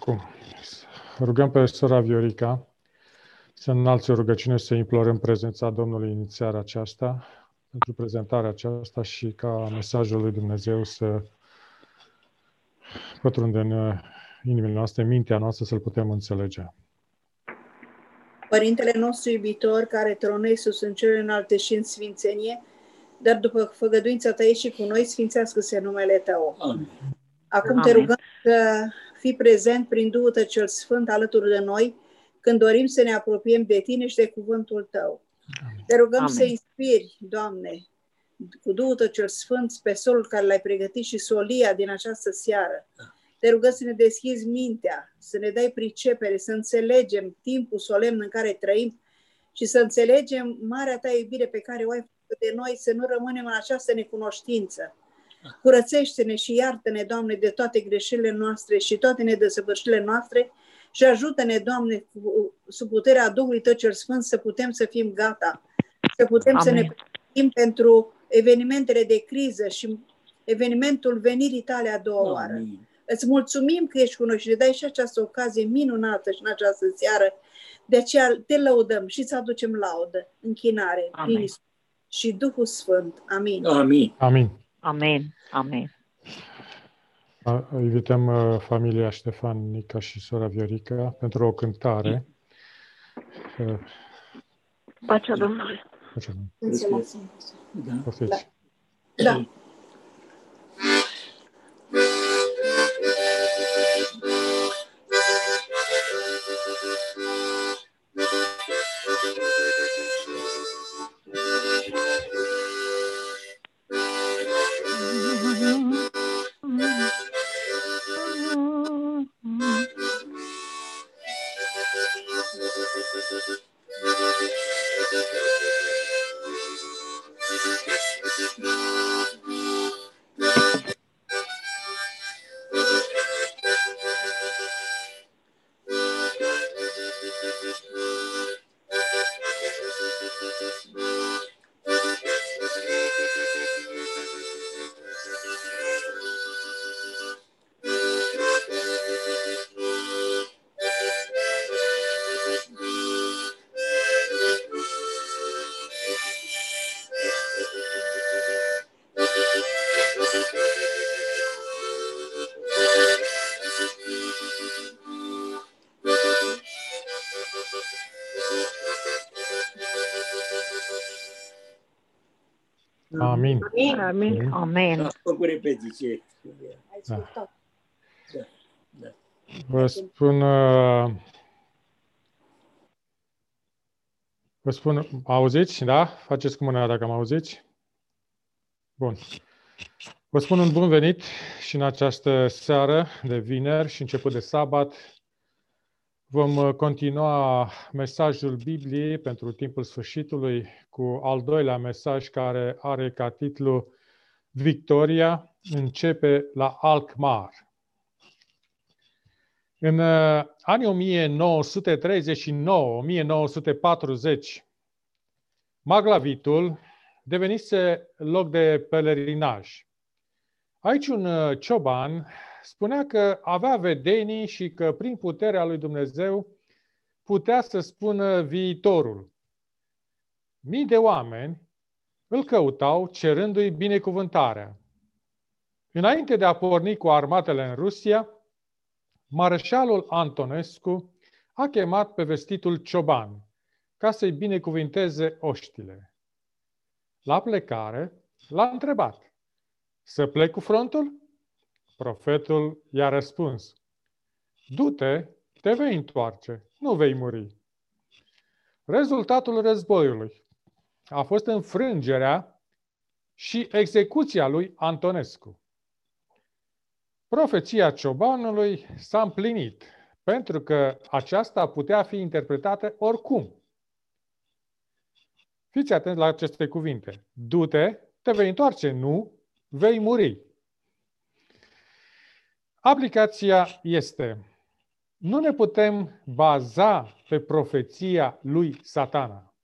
Acum, rugăm pe sora Viorica să înalți o rugăciune să implorăm prezența Domnului în seara aceasta, pentru prezentarea aceasta și ca mesajul lui Dumnezeu să pătrunde în inimile noastre, mintea noastră, să-l putem înțelege. Părintele nostru iubitor, care tronezi sus în cele înalte și în sfințenie, dar după făgăduința ta și cu noi, sfințească-se numele tău. Amin. Acum Amin. te rugăm să fii prezent prin Duhul tău cel Sfânt alături de noi, când dorim să ne apropiem de tine și de cuvântul tău. Amin. Te rugăm Amin. să inspiri, Doamne, cu Duhul tău cel Sfânt pe solul care l-ai pregătit și solia din această seară. Te rugăm să ne deschizi mintea, să ne dai pricepere, să înțelegem timpul solemn în care trăim și să înțelegem marea ta iubire pe care o ai de noi, să nu rămânem în această necunoștință. Curățește-ne și iartă-ne, Doamne, de toate greșelile noastre și toate nedăsăvârșile noastre și ajută-ne, Doamne, sub puterea Duhului Tău cel Sfânt să putem să fim gata, să putem Amin. să ne pregătim pentru evenimentele de criză și evenimentul venirii tale a doua Amin. oară. Îți mulțumim că ești cu noi și ne dai și această ocazie minunată și în această seară. De aceea te lăudăm și să aducem laudă, închinare, Amin. și Duhul Sfânt. Amin. Amin. Amin. Amin. Amin. Invităm uh, familia Ștefan, Nica și sora Viorica pentru o cântare. Pacea Domnului. Pacea Domnului. Da. Da. da. Mm-hmm. Amin. Amin. Amin. A făcut repetiție. Da. Da. Da. Vă spun, uh, vă spun, auziți, da? Faceți cu mâna dacă mă auziți. Bun. Vă spun un bun venit și în această seară de vineri și început de sabat Vom uh, continua mesajul Bibliei pentru timpul sfârșitului cu al doilea mesaj care are ca titlu Victoria începe la Alkmaar. În uh, anii 1939-1940, Maglavitul devenise loc de pelerinaj. Aici un uh, cioban spunea că avea vedenii și că prin puterea lui Dumnezeu putea să spună viitorul. Mii de oameni îl căutau cerându-i binecuvântarea. Înainte de a porni cu armatele în Rusia, Marșalul Antonescu a chemat pe vestitul Cioban ca să-i binecuvinteze oștile. La plecare, l-a întrebat, să plec cu frontul? Profetul i-a răspuns, Du-te, te vei întoarce, nu vei muri. Rezultatul războiului a fost înfrângerea și execuția lui Antonescu. Profeția ciobanului s-a împlinit, pentru că aceasta putea fi interpretată oricum. Fiți atenți la aceste cuvinte. Du-te, te vei întoarce, nu, vei muri. Aplicația este, nu ne putem baza pe profeția lui satana.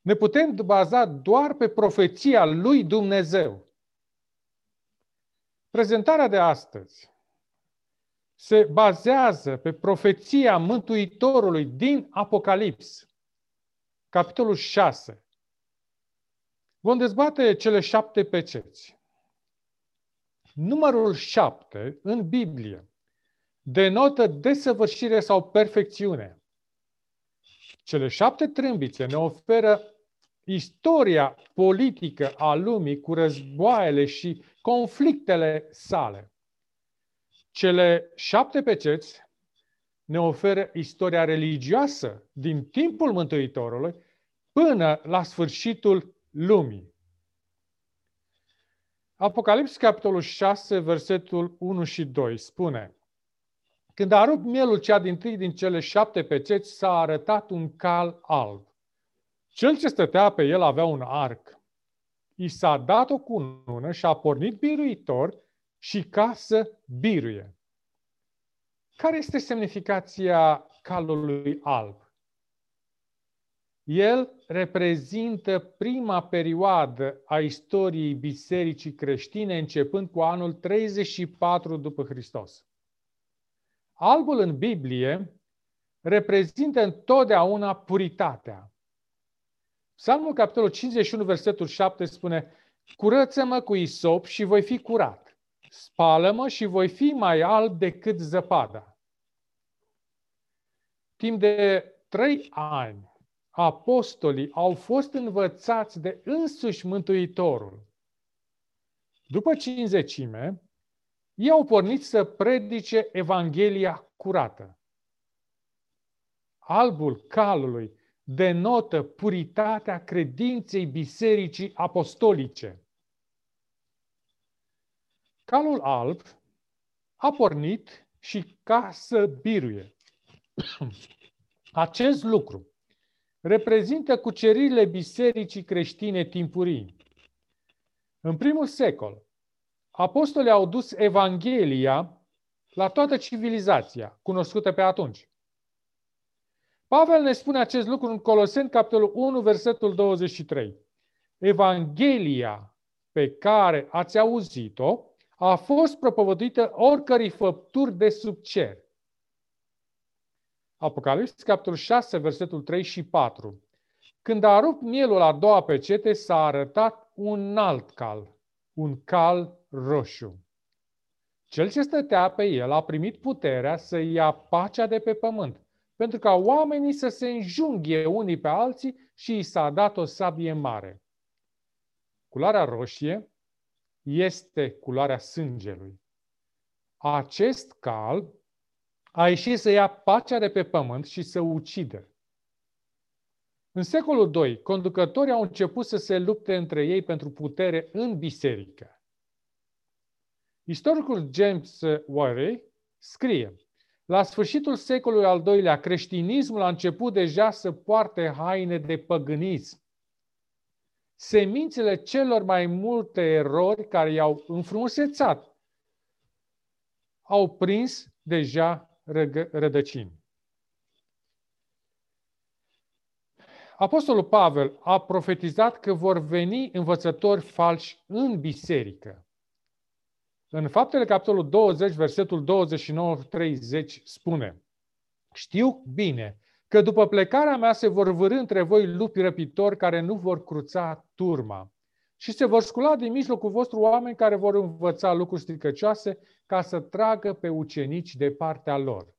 Ne putem baza doar pe profeția lui Dumnezeu. Prezentarea de astăzi se bazează pe profeția Mântuitorului din Apocalips, capitolul 6. Vom dezbate cele șapte peceți. Numărul șapte în Biblie denotă desăvârșire sau perfecțiune. Cele șapte trâmbițe ne oferă istoria politică a lumii cu războaiele și conflictele sale. Cele șapte peceți ne oferă istoria religioasă din timpul Mântuitorului până la sfârșitul lumii. Apocalips, capitolul 6, versetul 1 și 2 spune Când a rupt mielul cea din tâi din cele șapte peceți, s-a arătat un cal alb. Cel ce stătea pe el avea un arc. I s-a dat o cunună și a pornit biruitor și ca să biruie. Care este semnificația calului alb? El reprezintă prima perioadă a istoriei bisericii creștine, începând cu anul 34 după Hristos. Albul în Biblie reprezintă întotdeauna puritatea. Psalmul capitolul 51, versetul 7 spune Curăță-mă cu isop și voi fi curat. Spală-mă și voi fi mai alb decât zăpada. Timp de trei ani, apostolii au fost învățați de însuși Mântuitorul. După cinzecime, ei au pornit să predice Evanghelia curată. Albul calului denotă puritatea credinței bisericii apostolice. Calul alb a pornit și ca să biruie. Acest lucru reprezintă cuceririle bisericii creștine timpurii. În primul secol, apostolii au dus Evanghelia la toată civilizația cunoscută pe atunci. Pavel ne spune acest lucru în Coloseni, capitolul 1, versetul 23. Evanghelia pe care ați auzit-o a fost propovăduită oricărei făpturi de sub cer. Apocalips, capitolul 6, versetul 3 și 4. Când a rupt mielul a doua pecete, s-a arătat un alt cal, un cal roșu. Cel ce stătea pe el a primit puterea să ia pacea de pe pământ, pentru ca oamenii să se înjunghe unii pe alții și i s-a dat o sabie mare. Culoarea roșie este culoarea sângelui. Acest cal a ieșit să ia pacea de pe pământ și să ucidă. În secolul II, conducătorii au început să se lupte între ei pentru putere în biserică. Istoricul James Warey scrie La sfârșitul secolului al doilea, creștinismul a început deja să poarte haine de păgânism. Semințele celor mai multe erori care i-au înfrumusețat au prins deja rădăcini. Apostolul Pavel a profetizat că vor veni învățători falși în biserică. În Faptele, capitolul 20, versetul 29-30 spune Știu bine că după plecarea mea se vor vârâ între voi lupi răpitori care nu vor cruța turma și se vor scula din mijlocul vostru oameni care vor învăța lucruri stricăcioase ca să tragă pe ucenici de partea lor.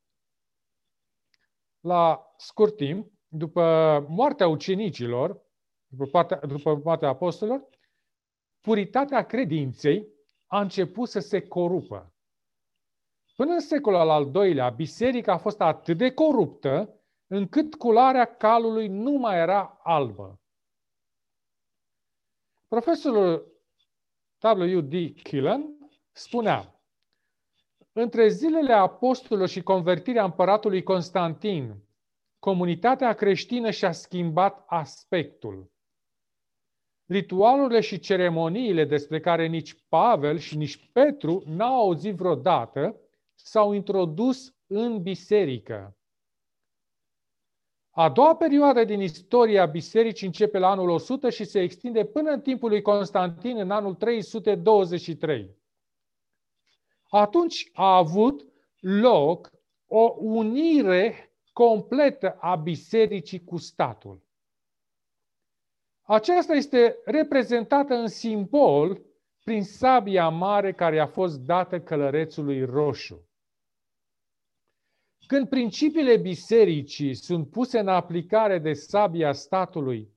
La scurt timp, după moartea ucenicilor, după, partea, după moartea apostolilor, puritatea credinței a început să se corupă. Până în secolul al doilea, biserica a fost atât de coruptă încât culoarea calului nu mai era albă. Profesorul W.D. Killen spunea, între zilele apostolilor și convertirea împăratului Constantin, comunitatea creștină și-a schimbat aspectul. Ritualurile și ceremoniile despre care nici Pavel și nici Petru n-au auzit vreodată s-au introdus în biserică. A doua perioadă din istoria bisericii începe la anul 100 și se extinde până în timpul lui Constantin în anul 323. Atunci a avut loc o unire completă a bisericii cu statul. Aceasta este reprezentată în simbol prin sabia mare care a fost dată călărețului roșu. Când principiile bisericii sunt puse în aplicare de sabia statului,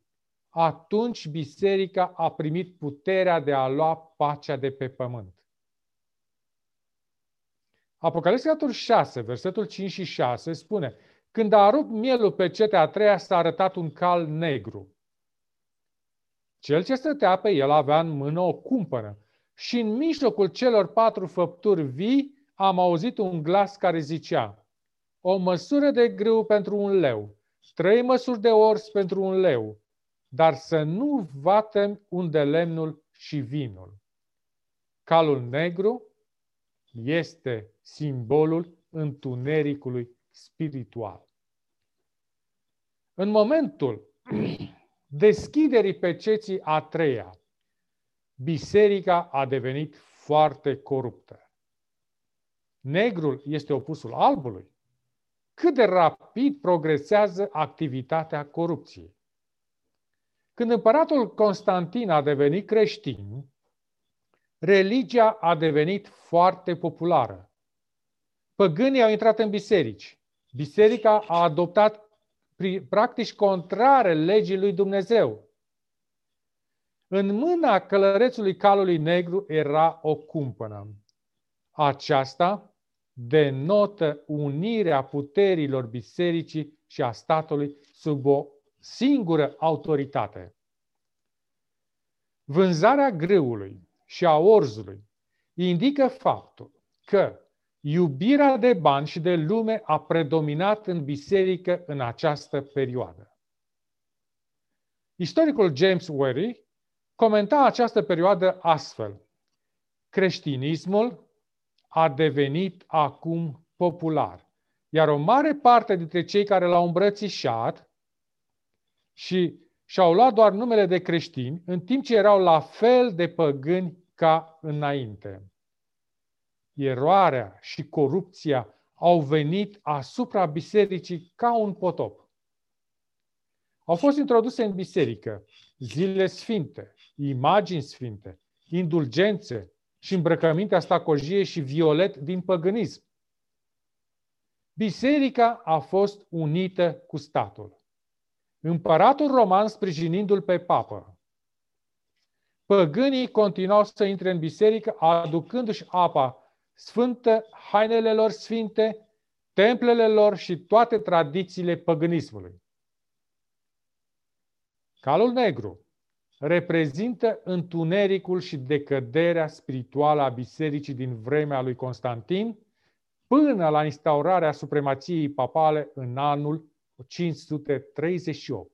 atunci biserica a primit puterea de a lua pacea de pe pământ. Apocalipsa 6, versetul 5 și 6 spune Când a rupt mielul pe cetea a treia, s-a arătat un cal negru. Cel ce stătea pe el avea în mână o cumpănă și în mijlocul celor patru făpturi vii am auzit un glas care zicea O măsură de grâu pentru un leu, trei măsuri de ors pentru un leu, dar să nu vatem unde lemnul și vinul. Calul negru este simbolul întunericului spiritual. În momentul deschiderii peceții a treia, biserica a devenit foarte coruptă. Negrul este opusul albului. Cât de rapid progresează activitatea corupției. Când împăratul Constantin a devenit creștin, religia a devenit foarte populară. Păgânii au intrat în biserici. Biserica a adoptat practici contrare legii lui Dumnezeu. În mâna călărețului calului negru era o cumpănă. Aceasta denotă unirea puterilor bisericii și a statului sub o singură autoritate. Vânzarea grâului și a orzului indică faptul că iubirea de bani și de lume a predominat în biserică în această perioadă. Istoricul James Wary comenta această perioadă astfel. Creștinismul a devenit acum popular, iar o mare parte dintre cei care l-au îmbrățișat și și-au luat doar numele de creștini, în timp ce erau la fel de păgâni ca înainte. Eroarea și corupția au venit asupra bisericii ca un potop. Au fost introduse în biserică zile sfinte, imagini sfinte, indulgențe și îmbrăcămintea stacojie și violet din păgânism. Biserica a fost unită cu statul. Împăratul roman sprijinindu-l pe papă. Păgânii continuau să intre în biserică aducându-și apa sfântă, hainele lor sfinte, templele lor și toate tradițiile păgânismului. Calul negru reprezintă întunericul și decăderea spirituală a bisericii din vremea lui Constantin până la instaurarea supremației papale în anul 538.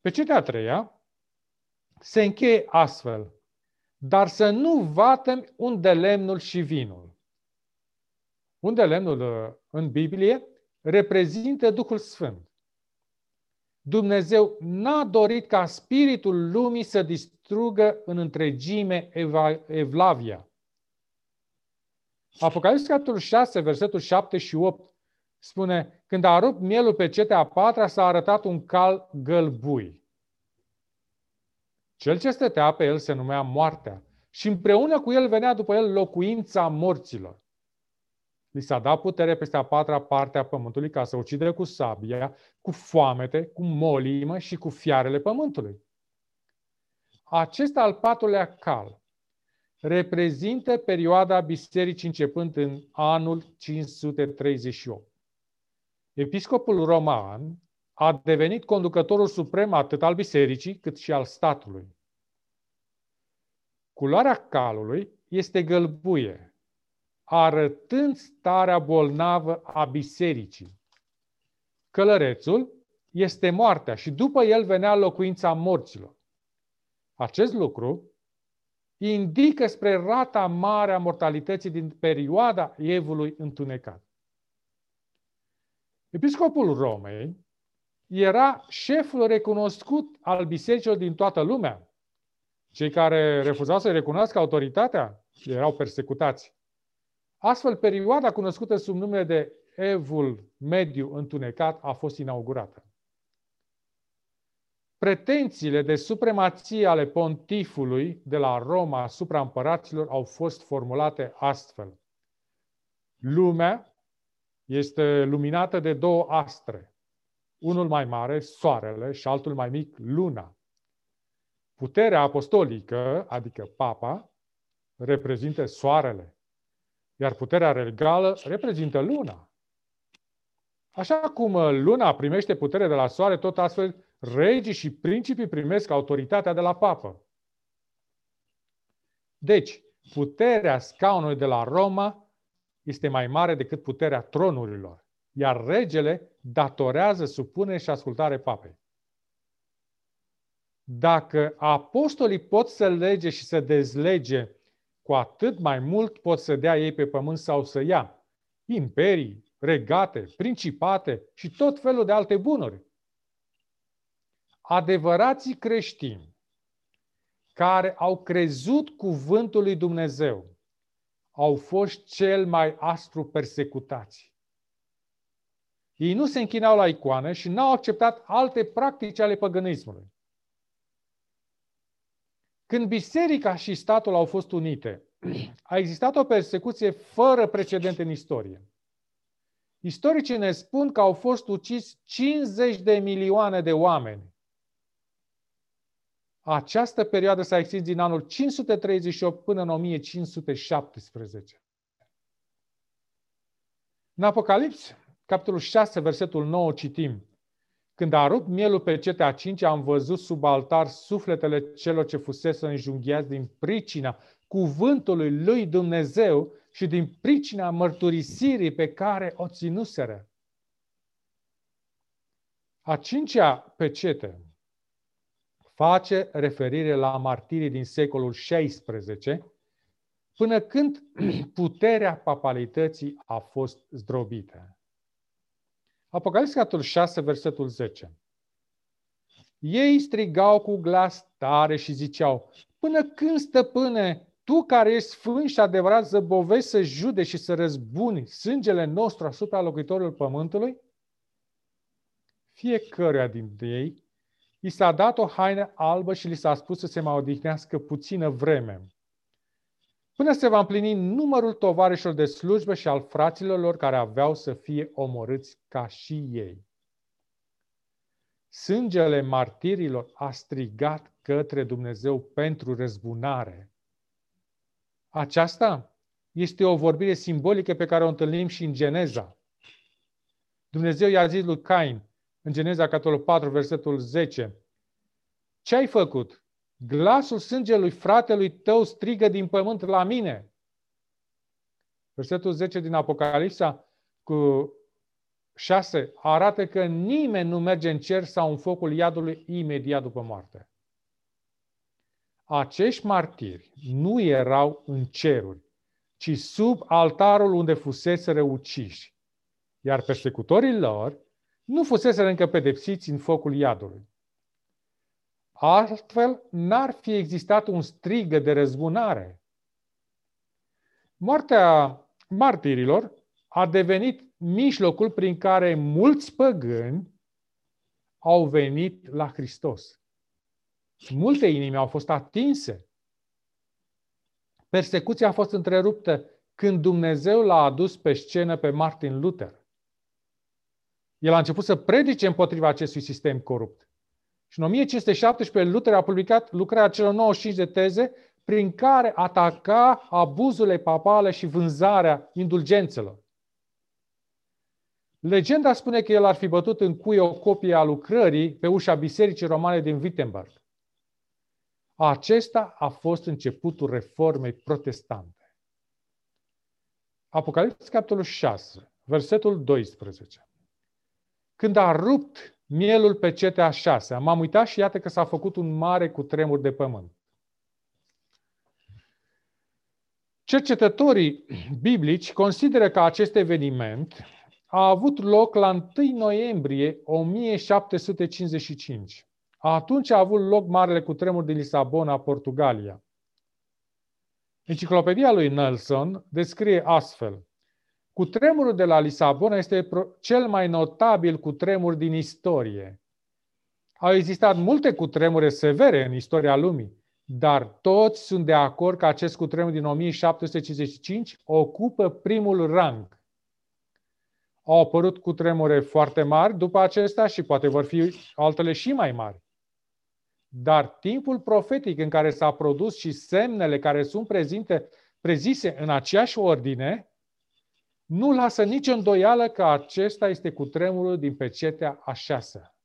Pe cetea a treia se încheie astfel, dar să nu vatem unde lemnul și vinul. Unde lemnul uh, în Biblie reprezintă Duhul Sfânt. Dumnezeu n-a dorit ca spiritul lumii să distrugă în întregime Evlavia. Apocalipsa capitolul 6, versetul 7 și 8 spune, când a rupt mielul pe cetea a patra, s-a arătat un cal gălbui. Cel ce stătea pe el se numea moartea și împreună cu el venea după el locuința morților. Li s-a dat putere peste a patra parte a pământului ca să ucidă cu sabia, cu foamete, cu molimă și cu fiarele pământului. Acesta al patrulea cal reprezintă perioada bisericii începând în anul 538. Episcopul roman a devenit conducătorul suprem atât al bisericii cât și al statului. Culoarea calului este gălbuie, arătând starea bolnavă a bisericii. Călărețul este moartea și după el venea locuința morților. Acest lucru indică spre rata mare a mortalității din perioada evului întunecat. Episcopul Romei era șeful recunoscut al bisericilor din toată lumea. Cei care refuzau să recunoască autoritatea erau persecutați. Astfel, perioada cunoscută sub numele de Evul Mediu Întunecat a fost inaugurată. Pretențiile de supremație ale pontifului de la Roma asupra împăraților au fost formulate astfel. Lumea este luminată de două astre. Unul mai mare, soarele, și altul mai mic, luna. Puterea apostolică, adică papa, reprezintă soarele, iar puterea regală reprezintă luna. Așa cum luna primește putere de la soare, tot astfel regii și principii primesc autoritatea de la papă. Deci, puterea scaunului de la Roma este mai mare decât puterea tronurilor, iar regele datorează supune și ascultare papei. Dacă apostolii pot să lege și să dezlege, cu atât mai mult pot să dea ei pe pământ sau să ia imperii, regate, principate și tot felul de alte bunuri. Adevărații creștini care au crezut cuvântul lui Dumnezeu au fost cel mai aspru persecutați. Ei nu se închinau la icoane și n-au acceptat alte practici ale păgânismului. Când biserica și statul au fost unite, a existat o persecuție fără precedent în istorie. Istoricii ne spun că au fost ucis 50 de milioane de oameni. Această perioadă s-a extins din anul 538 până în 1517. În Apocalips, capitolul 6, versetul 9, citim Când a rupt mielul pe cetea a cincea, am văzut sub altar sufletele celor ce fusese înjunghiați din pricina cuvântului lui Dumnezeu și din pricina mărturisirii pe care o ținuseră. A cincea pecete face referire la martirii din secolul XVI, până când puterea papalității a fost zdrobită. Apocalipsa capitolul 6, versetul 10. Ei strigau cu glas tare și ziceau, până când, stăpâne, tu care ești sfânt și adevărat zăbovești să jude și să răzbuni sângele nostru asupra locuitorilor pământului? Fiecăruia din ei i s-a dat o haină albă și li s-a spus să se mai odihnească puțină vreme, până se va împlini numărul tovarășilor de slujbă și al fraților lor care aveau să fie omorâți ca și ei. Sângele martirilor a strigat către Dumnezeu pentru răzbunare. Aceasta este o vorbire simbolică pe care o întâlnim și în Geneza. Dumnezeu i-a zis lui Cain, în Geneza, capitolul 4, versetul 10, Ce ai făcut? Glasul sângelui fratelui tău strigă din pământ la mine. Versetul 10 din Apocalipsa cu 6 arată că nimeni nu merge în cer sau în focul iadului imediat după moarte acești martiri nu erau în ceruri, ci sub altarul unde fusese uciși, iar persecutorii lor nu fusese încă pedepsiți în focul iadului. Altfel, n-ar fi existat un strigă de răzbunare. Moartea martirilor a devenit mijlocul prin care mulți păgâni au venit la Hristos. Multe inimi au fost atinse. Persecuția a fost întreruptă când Dumnezeu l-a adus pe scenă pe Martin Luther. El a început să predice împotriva acestui sistem corupt. Și în 1517 Luther a publicat lucrarea celor 95 de teze prin care ataca abuzurile papale și vânzarea indulgențelor. Legenda spune că el ar fi bătut în cui o copie a lucrării pe ușa bisericii romane din Wittenberg. Acesta a fost începutul reformei protestante. Apocalipsa, capitolul 6, versetul 12. Când a rupt mielul pe cetea a șasea, m-am uitat și iată că s-a făcut un mare cutremur de pământ. Cercetătorii biblici consideră că acest eveniment a avut loc la 1 noiembrie 1755. Atunci a avut loc marele cutremur din Lisabona, Portugalia. Enciclopedia lui Nelson descrie astfel. Cu tremurul de la Lisabona este cel mai notabil cu tremur din istorie. Au existat multe cutremure severe în istoria lumii, dar toți sunt de acord că acest cutremur din 1755 ocupă primul rang. Au apărut cutremure foarte mari după acesta și poate vor fi altele și mai mari. Dar timpul profetic în care s-a produs și semnele care sunt prezinte, prezise în aceeași ordine, nu lasă nicio îndoială că acesta este cutremurul din pecetea a șasea.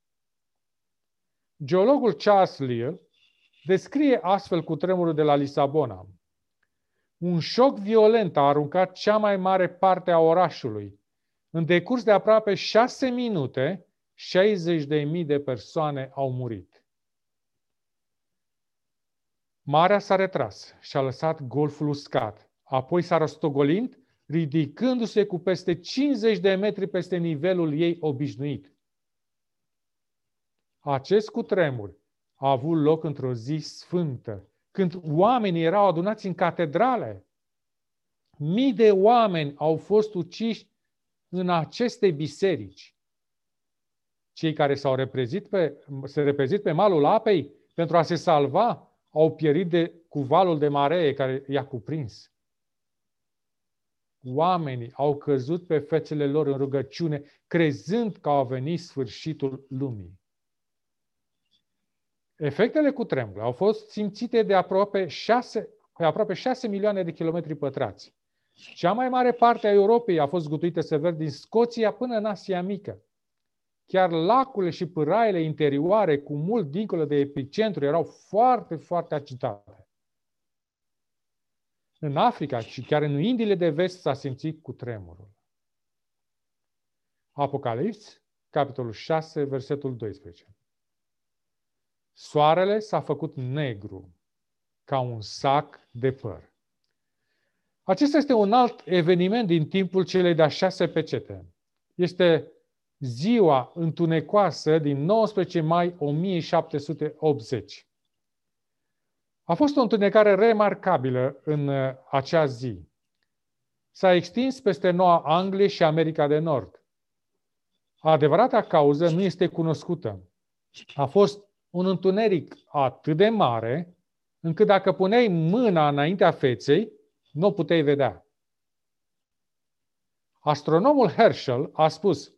Geologul Charles Lear descrie astfel cutremurul de la Lisabona. Un șoc violent a aruncat cea mai mare parte a orașului. În decurs de aproape șase minute, 60.000 de persoane au murit. Marea s-a retras și a lăsat golful uscat. Apoi s-a rostogolind, ridicându-se cu peste 50 de metri peste nivelul ei obișnuit. Acest cutremur a avut loc într-o zi sfântă, când oamenii erau adunați în catedrale. Mii de oameni au fost uciși în aceste biserici. Cei care s-au reprezit pe, se reprezit pe malul apei pentru a se salva au pierit de, cu valul de maree care i-a cuprins. Oamenii au căzut pe fețele lor în rugăciune, crezând că a venit sfârșitul lumii. Efectele cu tremurului au fost simțite de aproape 6, pe aproape 6 milioane de kilometri pătrați. Cea mai mare parte a Europei a fost gutuită sever din Scoția până în Asia Mică. Chiar lacurile și pâraiele interioare, cu mult dincolo de epicentru, erau foarte, foarte agitate. În Africa și chiar în Indiile de vest s-a simțit cu tremurul. Apocalips, capitolul 6, versetul 12. Soarele s-a făcut negru, ca un sac de păr. Acesta este un alt eveniment din timpul celei de-a șase pecete. Este ziua întunecoasă din 19 mai 1780. A fost o întunecare remarcabilă în uh, acea zi. S-a extins peste Noua Anglie și America de Nord. Adevărata cauză nu este cunoscută. A fost un întuneric atât de mare, încât dacă puneai mâna înaintea feței, nu o puteai vedea. Astronomul Herschel a spus,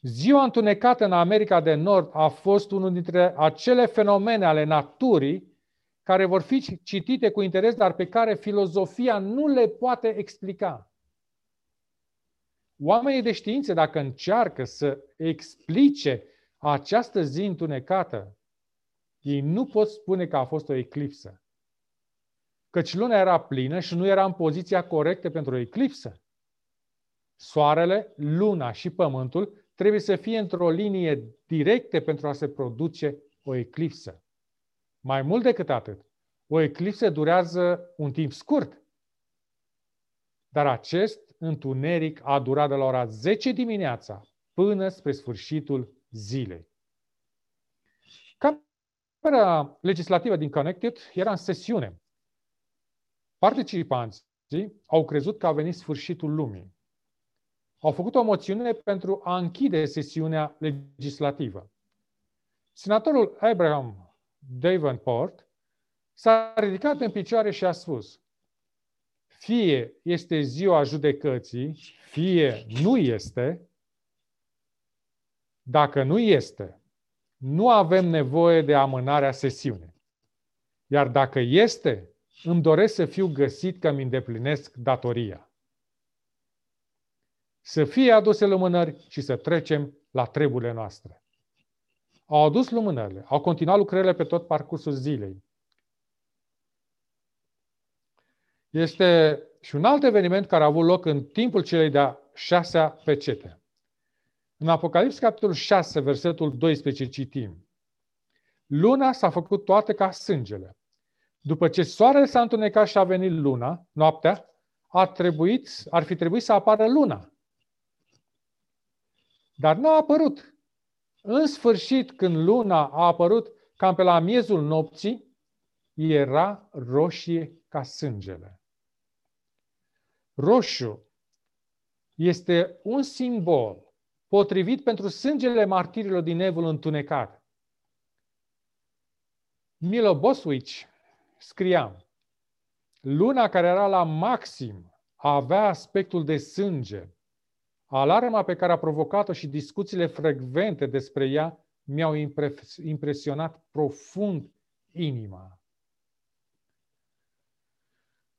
ziua întunecată în America de Nord a fost unul dintre acele fenomene ale naturii care vor fi citite cu interes, dar pe care filozofia nu le poate explica. Oamenii de știință, dacă încearcă să explice această zi întunecată, ei nu pot spune că a fost o eclipsă. Căci luna era plină și nu era în poziția corectă pentru o eclipsă. Soarele, luna și pământul trebuie să fie într-o linie directă pentru a se produce o eclipsă. Mai mult decât atât, o eclipsă durează un timp scurt. Dar acest întuneric a durat de la ora 10 dimineața până spre sfârșitul zilei. Camera legislativă din Connecticut era în sesiune. Participanții au crezut că a venit sfârșitul lumii. Au făcut o moțiune pentru a închide sesiunea legislativă. Senatorul Abraham Davenport s-a ridicat în picioare și a spus fie este ziua judecății, fie nu este, dacă nu este, nu avem nevoie de amânarea sesiunii. Iar dacă este, îmi doresc să fiu găsit că îmi îndeplinesc datoria. Să fie aduse lumânări și să trecem la treburile noastre. Au adus lumânările, au continuat lucrările pe tot parcursul zilei. Este și un alt eveniment care a avut loc în timpul celei de-a șasea pecete. În Apocalips, capitolul 6, versetul 12, citim. Luna s-a făcut toată ca sângele. După ce soarele s-a întunecat și a venit luna, noaptea, a trebuit, ar fi trebuit să apară luna. Dar nu a apărut. În sfârșit, când luna a apărut cam pe la miezul nopții, era roșie ca sângele. Roșu este un simbol potrivit pentru sângele martirilor din evul întunecat. Milo Boswich scria, luna care era la maxim avea aspectul de sânge. Alarma pe care a provocat-o și discuțiile frecvente despre ea mi-au impresionat profund inima.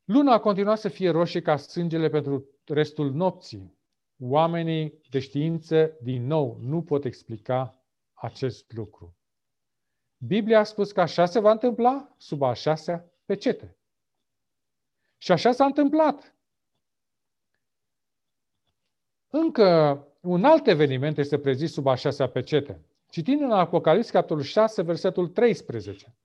Luna a continuat să fie roșie ca sângele pentru restul nopții. Oamenii de știință, din nou, nu pot explica acest lucru. Biblia a spus că așa se va întâmpla sub a șasea pecete. Și așa s-a întâmplat. Încă un alt eveniment este prezis sub a șasea pecete. Citind în Apocalips, capitolul 6, versetul 13.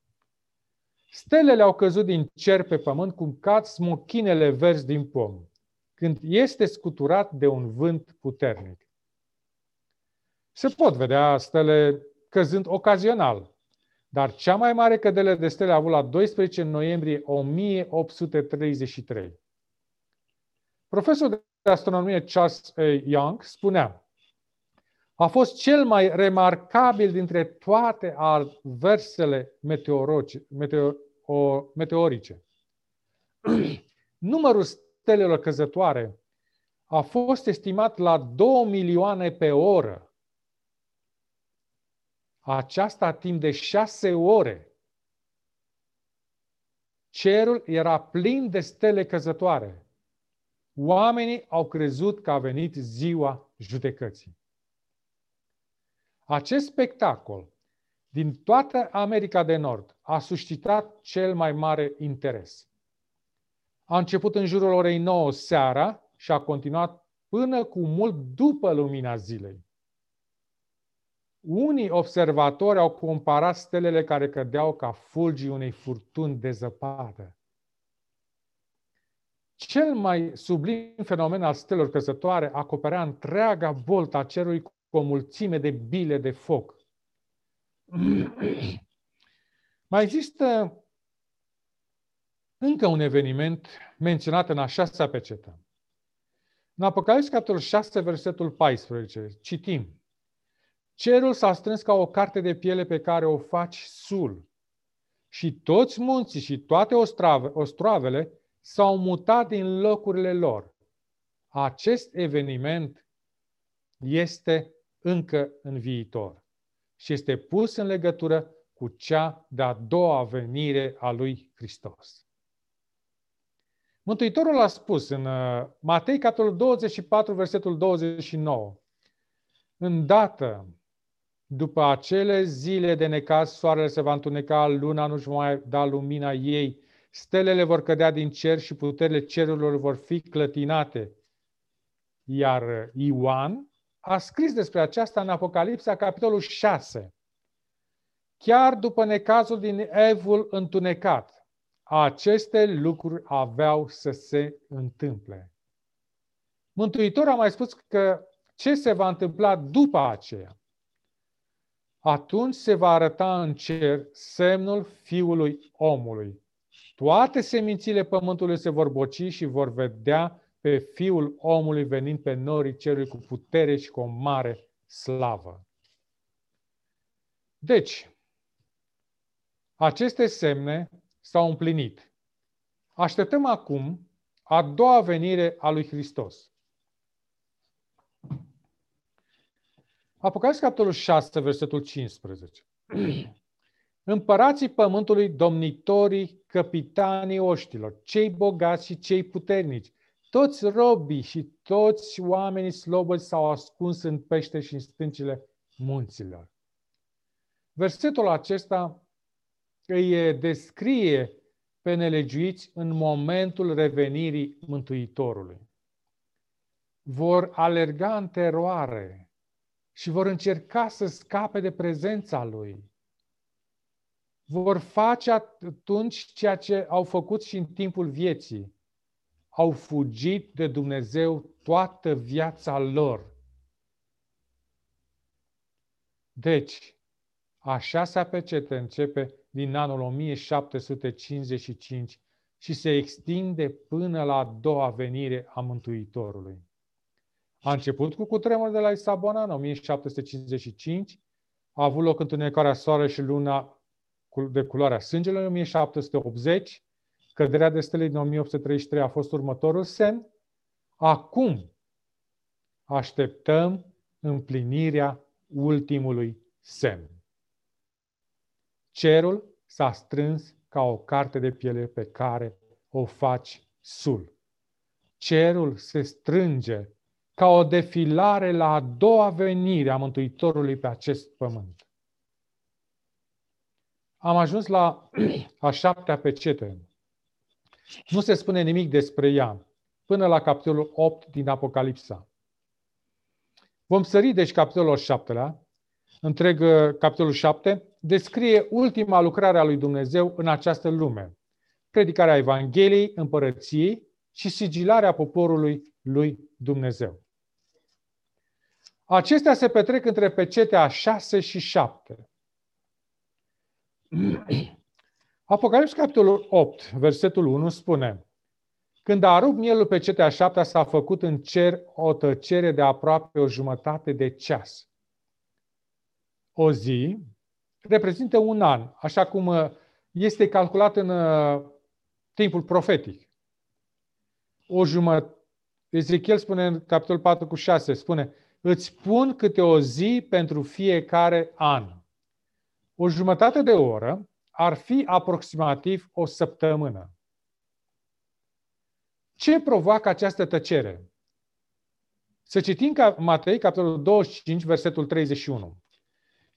Stelele au căzut din cer pe pământ cum cad smochinele verzi din pom, când este scuturat de un vânt puternic. Se pot vedea stele căzând ocazional, dar cea mai mare cădere de stele a avut la 12 noiembrie 1833. Profesorul de astronomie Charles A. Young spunea a fost cel mai remarcabil dintre toate adversele meteorice. Numărul stelelor căzătoare a fost estimat la 2 milioane pe oră. Aceasta timp de șase ore. Cerul era plin de stele căzătoare. Oamenii au crezut că a venit ziua judecății. Acest spectacol din toată America de Nord a suscitat cel mai mare interes. A început în jurul orei 9 seara și a continuat până cu mult după lumina zilei. Unii observatori au comparat stelele care cădeau ca fulgii unei furtuni de zăpadă. Cel mai sublim fenomen al stelor căzătoare acoperea întreaga boltă a cerului cu o mulțime de bile de foc. Mai există încă un eveniment menționat în a șasea pecetă. În Apocalips, capitolul 6, versetul 14, citim. Cerul s-a strâns ca o carte de piele pe care o faci sul. Și toți munții și toate ostrave, ostroavele s-au mutat din locurile lor. Acest eveniment este încă în viitor și este pus în legătură cu cea de-a doua venire a lui Hristos. Mântuitorul a spus în uh, Matei, capitolul 24, versetul 29, Îndată, după acele zile de necaz, soarele se va întuneca, luna nu-și mai da lumina ei, stelele vor cădea din cer și puterile cerurilor vor fi clătinate. Iar Ioan a scris despre aceasta în Apocalipsa, capitolul 6. Chiar după necazul din Evul întunecat, aceste lucruri aveau să se întâmple. Mântuitorul a mai spus că ce se va întâmpla după aceea? Atunci se va arăta în cer semnul Fiului omului. Toate semințile pământului se vor boci și vor vedea pe Fiul omului venind pe norii cerului cu putere și cu o mare slavă. Deci, aceste semne s-au împlinit. Așteptăm acum a doua venire a lui Hristos. Apocalipsa capitolul 6, versetul 15. Împărații pământului, domnitorii, capitanii oștilor, cei bogați și cei puternici, toți robii și toți oamenii slobăzi s-au ascuns în pește și în stâncile munților. Versetul acesta îi descrie pe nelegiuiți în momentul revenirii Mântuitorului. Vor alerga în teroare și vor încerca să scape de prezența Lui. Vor face atunci ceea ce au făcut și în timpul vieții, au fugit de Dumnezeu toată viața lor. Deci, a șasea pecete începe din anul 1755 și se extinde până la a doua venire a Mântuitorului. A început cu cutremurul de la Lisabona în 1755, a avut loc întunecarea soarelui și luna de culoarea sângelui în 1780, căderea de stele din 1833 a fost următorul semn. Acum așteptăm împlinirea ultimului semn. Cerul s-a strâns ca o carte de piele pe care o faci sul. Cerul se strânge ca o defilare la a doua venire a Mântuitorului pe acest pământ. Am ajuns la a șaptea pecete. Nu se spune nimic despre ea până la capitolul 8 din Apocalipsa. Vom sări, deci, capitolul 7 întreg uh, capitolul 7, descrie ultima lucrare a lui Dumnezeu în această lume. Predicarea Evangheliei, împărăției și sigilarea poporului lui Dumnezeu. Acestea se petrec între pecetea 6 și 7. Apocalips, capitolul 8, versetul 1 spune Când a rupt mielul pe cetea șaptea, s-a făcut în cer o tăcere de aproape o jumătate de ceas. O zi reprezintă un an, așa cum uh, este calculat în uh, timpul profetic. O jumătate, Ezechiel spune în capitolul 4 cu 6, spune, îți pun câte o zi pentru fiecare an. O jumătate de oră ar fi aproximativ o săptămână. Ce provoacă această tăcere? Să citim ca Matei, capitolul 25, versetul 31.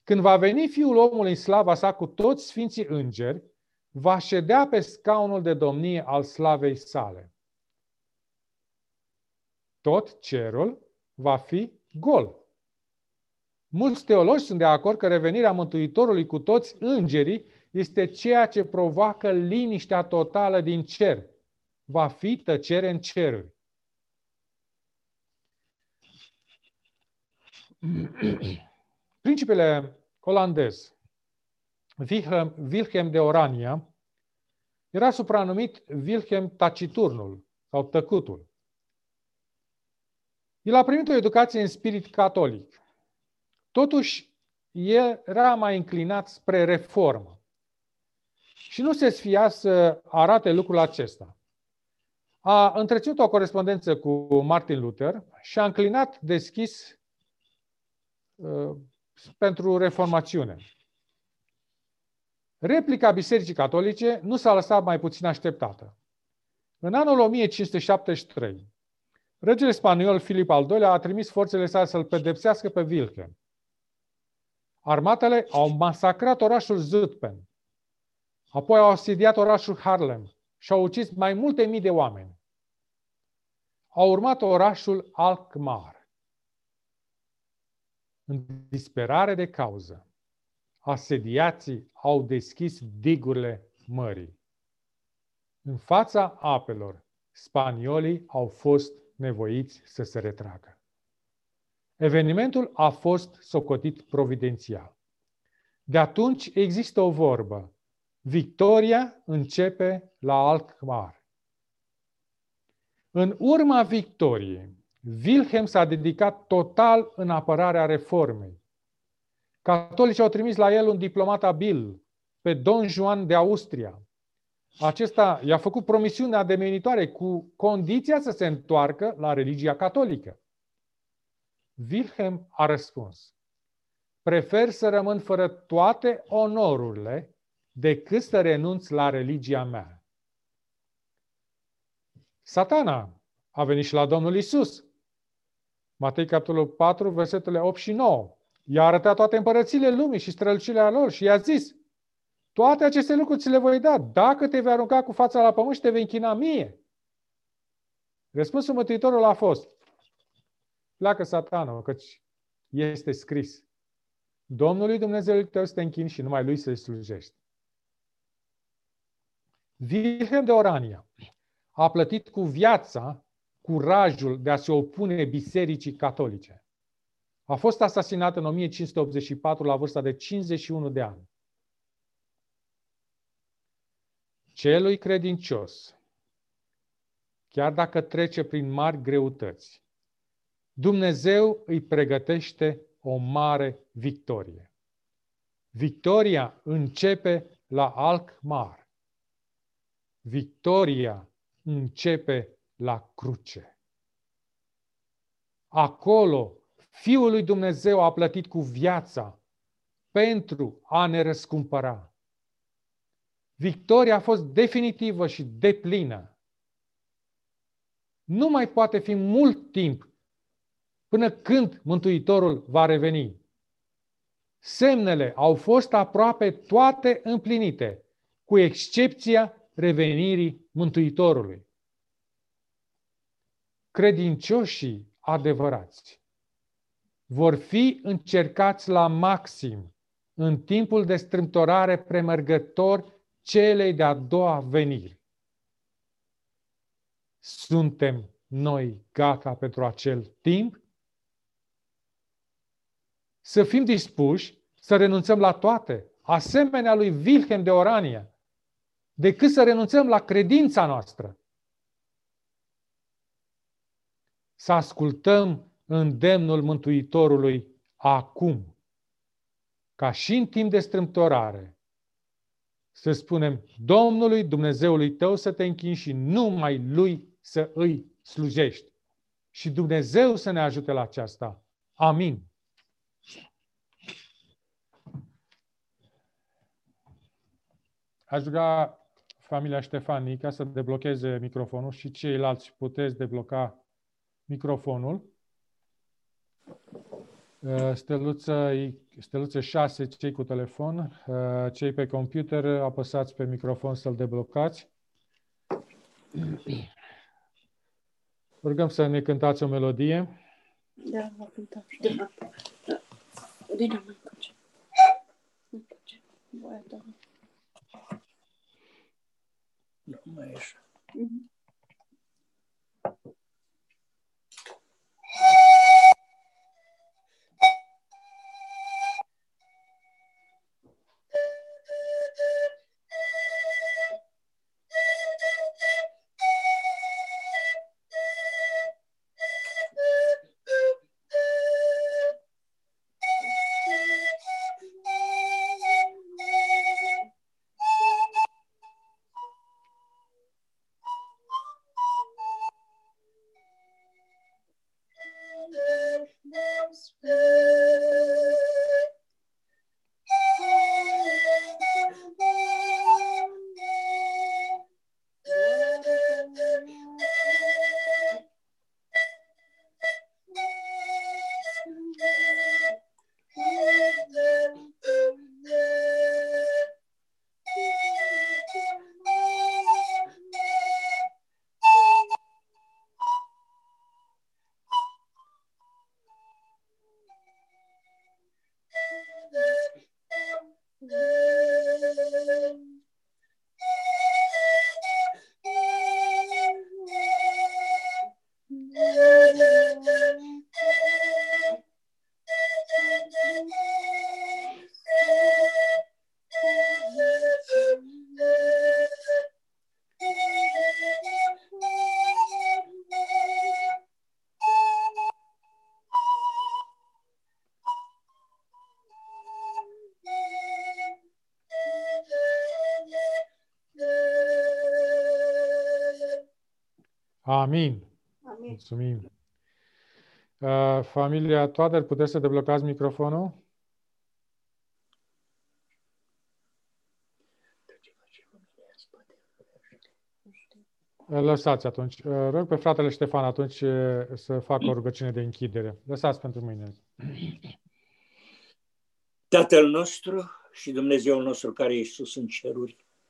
Când va veni Fiul omului în slava sa cu toți sfinții îngeri, va ședea pe scaunul de domnie al slavei sale. Tot cerul va fi gol. Mulți teologi sunt de acord că revenirea Mântuitorului cu toți îngerii este ceea ce provoacă liniștea totală din cer. Va fi tăcere în ceruri. Principele olandez Wilhelm, Wilhelm de Orania era supranumit Wilhelm Taciturnul sau Tăcutul. El a primit o educație în spirit catolic. Totuși, el era mai înclinat spre reformă. Și nu se sfia să arate lucrul acesta. A întreținut o corespondență cu Martin Luther și a înclinat deschis uh, pentru reformațiune. Replica Bisericii Catolice nu s-a lăsat mai puțin așteptată. În anul 1573, regele spaniol Filip al II-lea a trimis forțele sale să-l pedepsească pe Wilhelm. Armatele au masacrat orașul Zutpen, apoi au asediat orașul Harlem și au ucis mai multe mii de oameni. Au urmat orașul Alkmaar. În disperare de cauză, asediații au deschis digurile mării. În fața apelor, spaniolii au fost nevoiți să se retragă. Evenimentul a fost socotit providențial. De atunci există o vorbă. Victoria începe la Alkmaar. În urma victoriei, Wilhelm s-a dedicat total în apărarea reformei. Catolicii au trimis la el un diplomat abil, pe Don Juan de Austria. Acesta i-a făcut promisiunea ademenitoare cu condiția să se întoarcă la religia catolică. Wilhelm a răspuns, prefer să rămân fără toate onorurile decât să renunț la religia mea. Satana a venit și la Domnul Isus. Matei capitolul 4, versetele 8 și 9. I-a arătat toate împărățile lumii și strălucirea lor și i-a zis, toate aceste lucruri ți le voi da dacă te vei arunca cu fața la pământ și te vei închina mie. Răspunsul Mântuitorului a fost, pleacă satanul, căci este scris. Domnului Dumnezeu tău să te închini și numai lui să-i slujești. Wilhelm de Orania a plătit cu viața curajul de a se opune bisericii catolice. A fost asasinat în 1584 la vârsta de 51 de ani. celui credincios, chiar dacă trece prin mari greutăți, Dumnezeu îi pregătește o mare victorie. Victoria începe la Alkmaar. Victoria începe la cruce. Acolo, Fiul lui Dumnezeu a plătit cu viața pentru a ne răscumpăra. Victoria a fost definitivă și deplină. Nu mai poate fi mult timp până când Mântuitorul va reveni. Semnele au fost aproape toate împlinite, cu excepția revenirii Mântuitorului. Credincioșii adevărați vor fi încercați la maxim în timpul de strâmtorare premergător celei de-a doua veniri. Suntem noi gata pentru acel timp? Să fim dispuși să renunțăm la toate, asemenea lui Wilhelm de Orania, decât să renunțăm la credința noastră. Să ascultăm îndemnul Mântuitorului acum, ca și în timp de strâmtorare, să spunem Domnului Dumnezeului tău să te închini și numai Lui să îi slujești. Și Dumnezeu să ne ajute la aceasta. Amin. Aș ruga familia Ștefanica să deblocheze microfonul și ceilalți puteți debloca microfonul. Uh, steluță, steluță 6, cei cu telefon, uh, cei pe computer, apăsați pe microfon să-l deblocați. Rugăm să ne cântați o melodie. Da, vă cântăm. Da. Dina, mai face. Nu face. Voia ta. Nu mai ești. Amin. Amin. Mulțumim. Uh, familia Toader, puteți să deblocați microfonul? Lăsați atunci. Uh, rog pe fratele Ștefan atunci uh, să facă o rugăciune de închidere. Lăsați pentru mine. Tatăl nostru și Dumnezeul nostru care ești sus în ceruri,